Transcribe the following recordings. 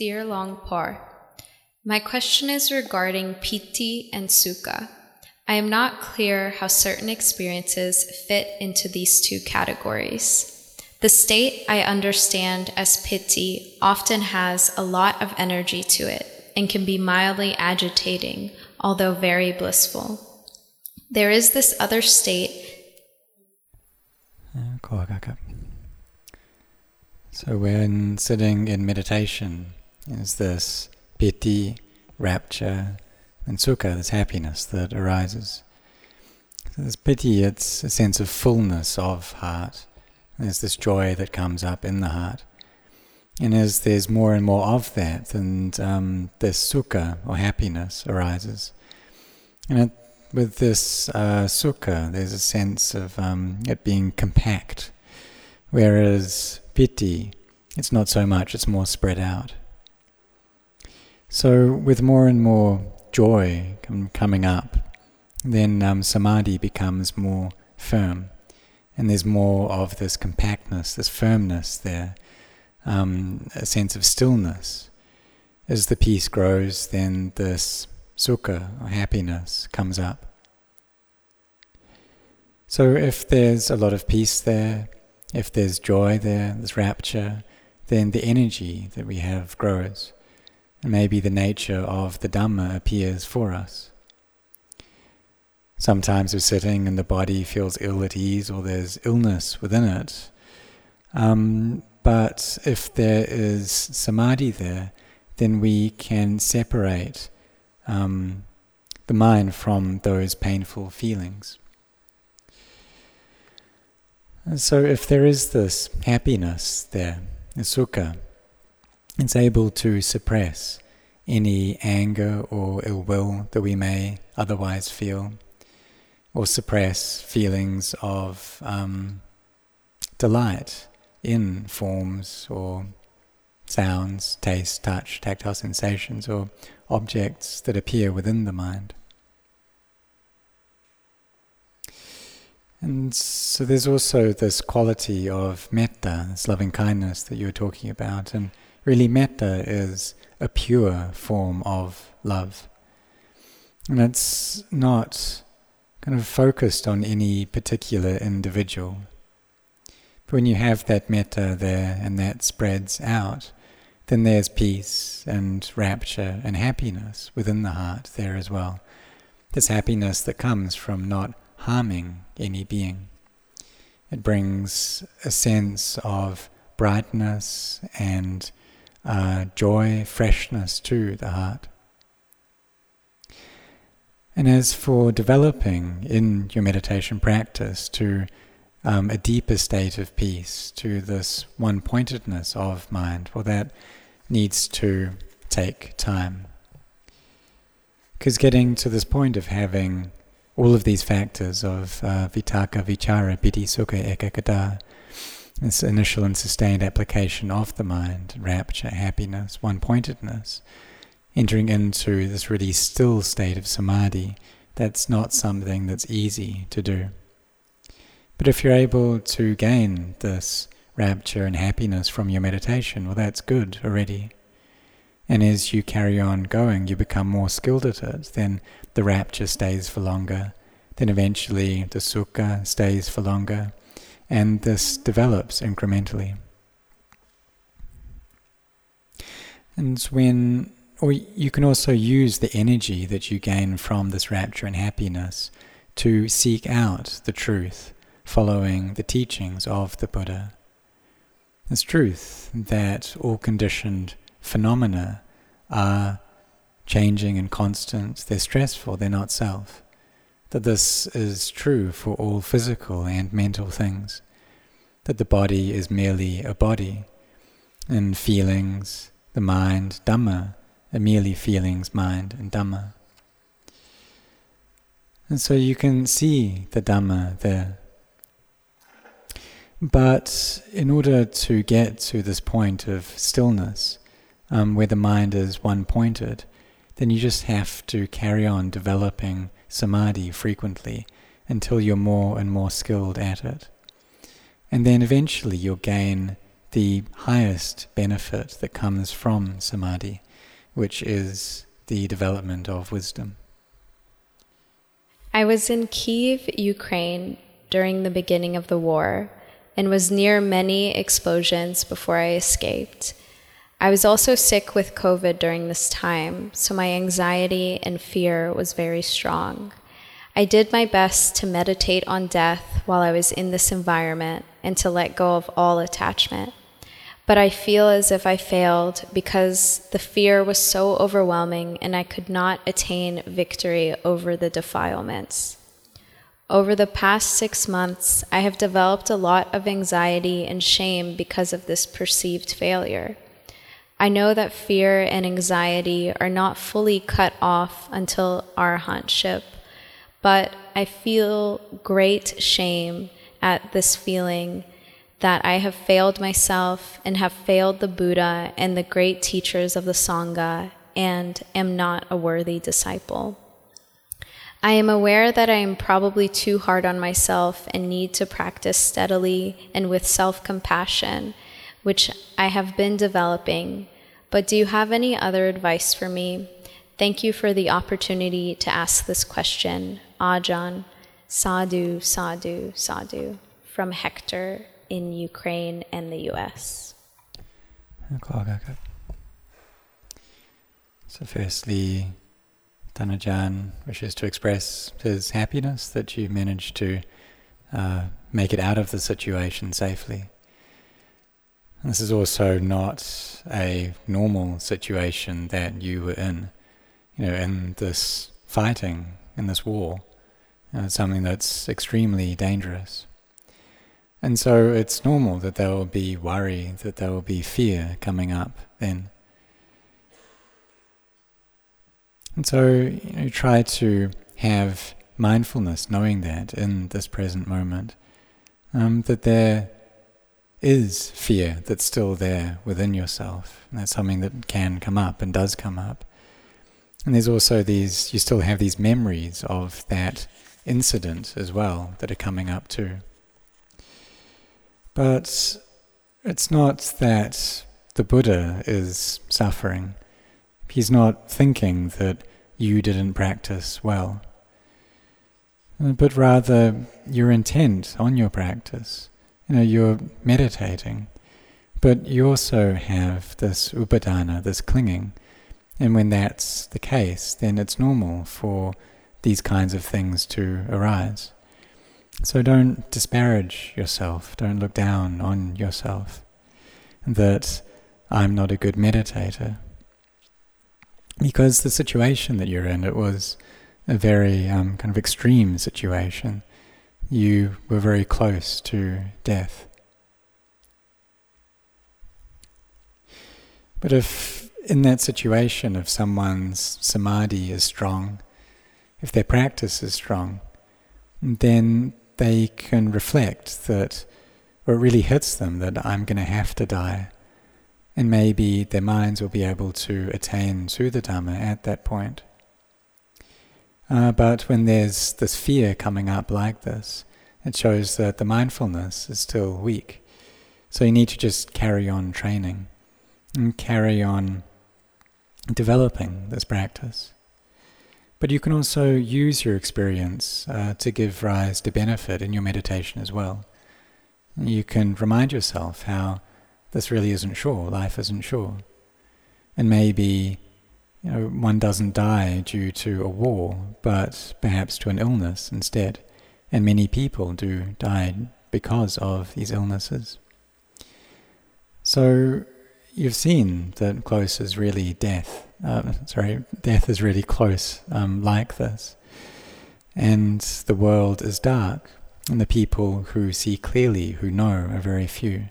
Dear Luang Por, my question is regarding piti and sukha. I am not clear how certain experiences fit into these two categories. The state I understand as piti often has a lot of energy to it and can be mildly agitating, although very blissful. There is this other state. Uh, so, when sitting in meditation, is this piti, rapture, and sukha, this happiness that arises. So this piti, it's a sense of fullness of heart. There's this joy that comes up in the heart. And as there's more and more of that, and um, this sukha or happiness arises. And it, with this uh, sukha, there's a sense of um, it being compact, whereas piti, it's not so much, it's more spread out. So, with more and more joy coming up, then um, samadhi becomes more firm and there's more of this compactness, this firmness there, um, a sense of stillness. As the peace grows, then this sukha or happiness comes up. So if there's a lot of peace there, if there's joy there, there's rapture, then the energy that we have grows. Maybe the nature of the Dhamma appears for us. Sometimes we're sitting and the body feels ill at ease or there's illness within it. Um, but if there is samadhi there, then we can separate um, the mind from those painful feelings. And so, if there is this happiness there, the sukha, it's able to suppress any anger or ill will that we may otherwise feel or suppress feelings of um, delight in forms or sounds, taste, touch, tactile sensations, or objects that appear within the mind. And so there's also this quality of metta, this loving kindness that you were talking about. And really, metta is a pure form of love. And it's not kind of focused on any particular individual. But when you have that metta there and that spreads out, then there's peace and rapture and happiness within the heart there as well. This happiness that comes from not harming any being. It brings a sense of brightness and uh, joy, freshness to the heart. And as for developing in your meditation practice to um, a deeper state of peace, to this one pointedness of mind, well, that needs to take time. Because getting to this point of having all of these factors of uh, vitakka, vichara, piti, sukha, ekaggata, this initial and sustained application of the mind, rapture, happiness, one pointedness, entering into this really still state of samadhi, that's not something that's easy to do. But if you're able to gain this rapture and happiness from your meditation, well, that's good already. And as you carry on going, you become more skilled at it, then the rapture stays for longer, then eventually the sukha stays for longer, and this develops incrementally. And when or you can also use the energy that you gain from this rapture and happiness to seek out the truth, following the teachings of the Buddha. This truth that all conditioned phenomena are changing and constant, they're stressful, they're not self. That this is true for all physical and mental things. That the body is merely a body, and feelings, the mind, Dhamma, merely feelings, mind, and Dhamma. And so you can see the Dhamma there. But in order to get to this point of stillness, um, where the mind is one pointed, then you just have to carry on developing samadhi frequently until you're more and more skilled at it. And then eventually you'll gain the highest benefit that comes from samadhi, which is the development of wisdom. I was in Kiev, Ukraine during the beginning of the war and was near many explosions before I escaped. I was also sick with COVID during this time, so my anxiety and fear was very strong. I did my best to meditate on death while I was in this environment and to let go of all attachment. But I feel as if I failed because the fear was so overwhelming and I could not attain victory over the defilements. Over the past six months, I have developed a lot of anxiety and shame because of this perceived failure. I know that fear and anxiety are not fully cut off until arahantship, but I feel great shame at this feeling that I have failed myself and have failed the Buddha and the great teachers of the Sangha and am not a worthy disciple. I am aware that I am probably too hard on myself and need to practice steadily and with self compassion, which I have been developing. But do you have any other advice for me? Thank you for the opportunity to ask this question. Ajahn, Sadhu, Sadhu, Sadhu, from Hector in Ukraine and the US. So, firstly, Than Ajahn wishes to express his happiness that you managed to uh, make it out of the situation safely. This is also not a normal situation that you were in. You know, in this fighting, in this war, you know, it's something that's extremely dangerous. And so it's normal that there will be worry, that there will be fear coming up then. And so you know, try to have mindfulness, knowing that in this present moment, um, that there is fear that's still there within yourself. And that's something that can come up and does come up. And there's also these, you still have these memories of that incident as well that are coming up too. But it's not that the Buddha is suffering. He's not thinking that you didn't practice well, but rather your intent on your practice. You know, you're meditating, but you also have this upadana, this clinging. And when that's the case, then it's normal for these kinds of things to arise. So don't disparage yourself, don't look down on yourself that I'm not a good meditator. Because the situation that you're in, it was a very um, kind of extreme situation. You were very close to death. But if in that situation, if someone's samadhi is strong, if their practice is strong, then they can reflect that, or it really hits them that I'm going to have to die. And maybe their minds will be able to attain to the Dhamma at that point. Uh, but when there's this fear coming up like this, it shows that the mindfulness is still weak. So you need to just carry on training and carry on developing this practice. But you can also use your experience uh, to give rise to benefit in your meditation as well. You can remind yourself how this really isn't sure, life isn't sure. And maybe you know, one doesn't die due to a war, but perhaps to an illness instead. And many people do die because of these illnesses. So you've seen that close is really death. Uh, sorry, death is really close, um, like this. And the world is dark, and the people who see clearly, who know, are very few.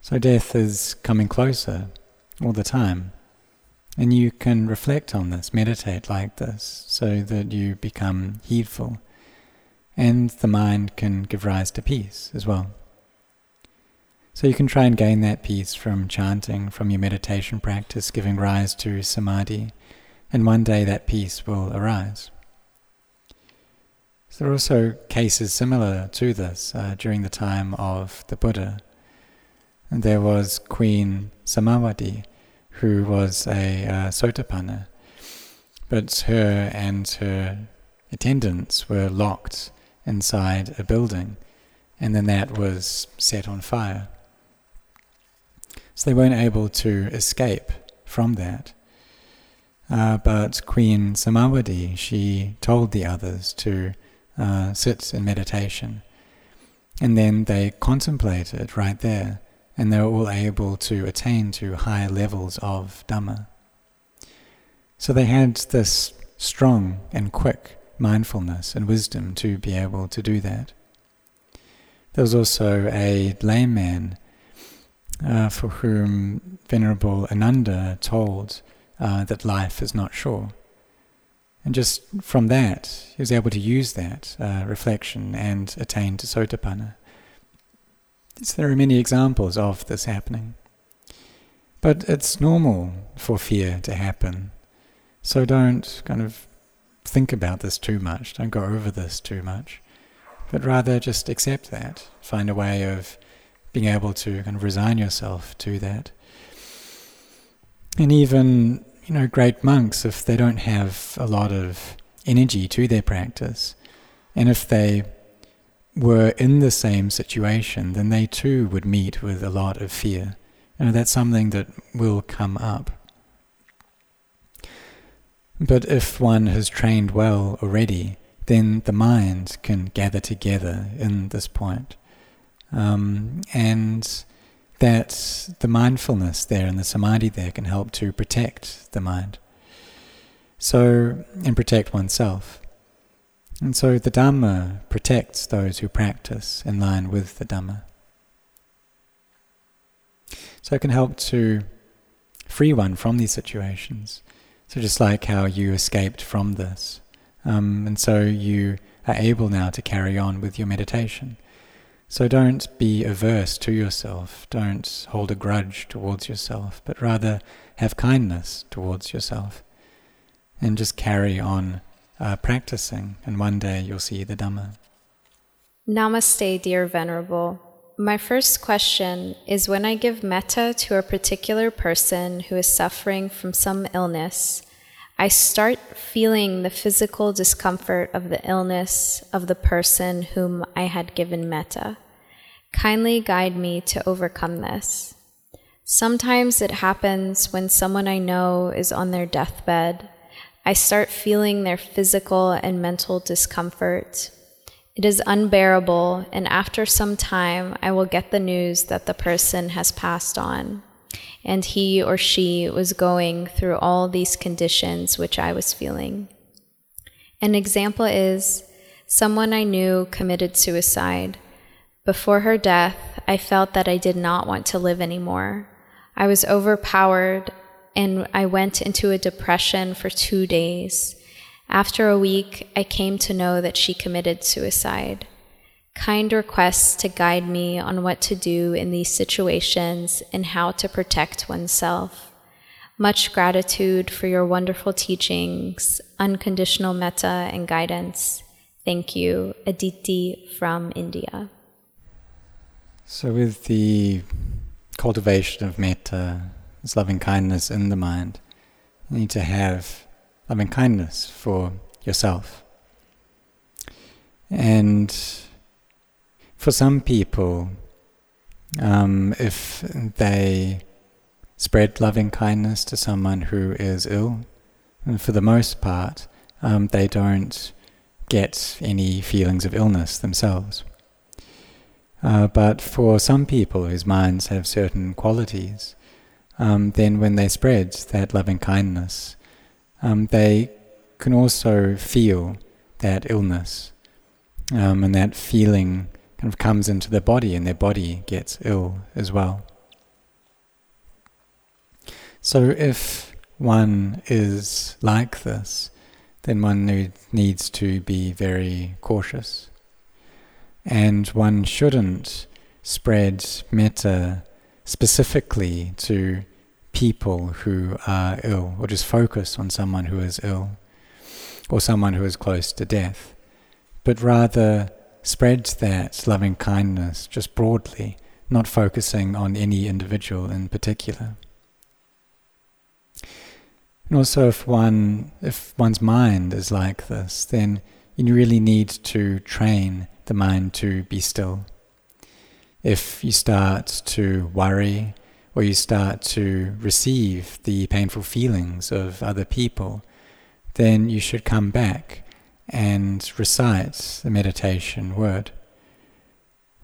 So death is coming closer all the time. And you can reflect on this, meditate like this, so that you become heedful. And the mind can give rise to peace as well. So you can try and gain that peace from chanting, from your meditation practice, giving rise to samadhi, and one day that peace will arise. So there are also cases similar to this uh, during the time of the Buddha. And there was Queen Samawati, who was a uh, Sotapanna, but her and her attendants were locked inside a building, and then that was set on fire. So they weren't able to escape from that. Uh, but Queen Samawati, she told the others to uh, sit in meditation. And then they contemplated right there, and they were all able to attain to higher levels of Dhamma. So they had this strong and quick mindfulness and wisdom to be able to do that. There was also a layman uh, for whom Venerable Ananda told uh, that life is not sure. And just from that, he was able to use that uh, reflection and attain to Sotapanna. So there are many examples of this happening. But it's normal for fear to happen. So don't kind of think about this too much, don't go over this too much, but rather just accept that. Find a way of being able to kind of resign yourself to that. And even, you know, great monks, if they don't have a lot of energy to their practice, and if they were in the same situation, then they too would meet with a lot of fear. Know, that's something that will come up. But if one has trained well already, then the mind can gather together in this point. Um, and that the mindfulness there and the samadhi there can help to protect the mind. So, and protect oneself. And so the Dhamma protects those who practice in line with the Dhamma. So it can help to free one from these situations. So just like how you escaped from this. Um, and so you are able now to carry on with your meditation. So don't be averse to yourself, don't hold a grudge towards yourself, but rather have kindness towards yourself. And just carry on uh, practicing, and one day you'll see the Dhamma. Namaste, dear Venerable. My first question is when I give metta to a particular person who is suffering from some illness, I start feeling the physical discomfort of the illness of the person whom I had given metta. Kindly guide me to overcome this. Sometimes it happens when someone I know is on their deathbed. I start feeling their physical and mental discomfort. It is unbearable, and after some time, I will get the news that the person has passed on and he or she was going through all these conditions which I was feeling. An example is someone I knew committed suicide. Before her death, I felt that I did not want to live anymore. I was overpowered and I went into a depression for two days. After a week, I came to know that she committed suicide kind requests to guide me on what to do in these situations and how to protect oneself. Much gratitude for your wonderful teachings, unconditional metta, and guidance. Thank you, Aditi from India. So, with the cultivation of metta, loving kindness in the mind, you need to have loving kindness for yourself. And for some people, um, if they spread loving kindness to someone who is ill, for the most part, um, they don't get any feelings of illness themselves. Uh, but for some people whose minds have certain qualities, um, then when they spread that loving kindness, um, they can also feel that illness um, and that feeling kind of comes into their body and their body gets ill as well. So if one is like this, then one need, needs to be very cautious. And one shouldn't spread metta specifically to people who are ill, or just focus on someone who is ill, or someone who is close to death, but rather spreads that loving kindness just broadly, not focusing on any individual in particular. And also, if one, if one's mind is like this, then you really need to train the mind to be still. If you start to worry or you start to receive the painful feelings of other people, then you should come back and recite the meditation word.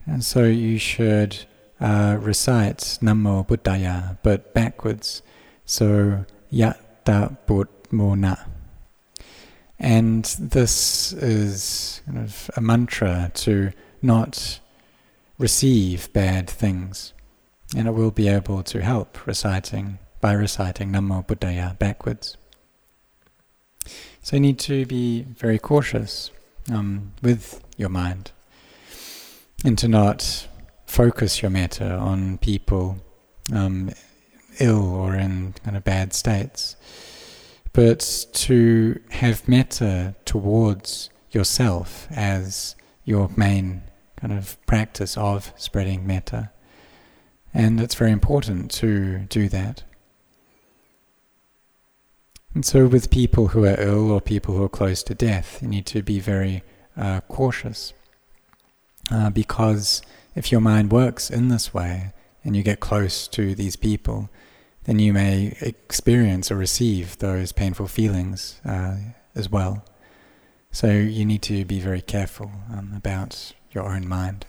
And so you should uh, recite Namo Buddhaya, but backwards. So Yatta Mona. And this is kind of a mantra to not receive bad things. And it will be able to help reciting by reciting Namo Buddhaya backwards. So you need to be very cautious um, with your mind and to not focus your metta on people um, ill or in kind of bad states, but to have metta towards yourself as your main kind of practice of spreading metta. And it's very important to do that. And so, with people who are ill or people who are close to death, you need to be very uh, cautious. Uh, because if your mind works in this way and you get close to these people, then you may experience or receive those painful feelings uh, as well. So, you need to be very careful um, about your own mind.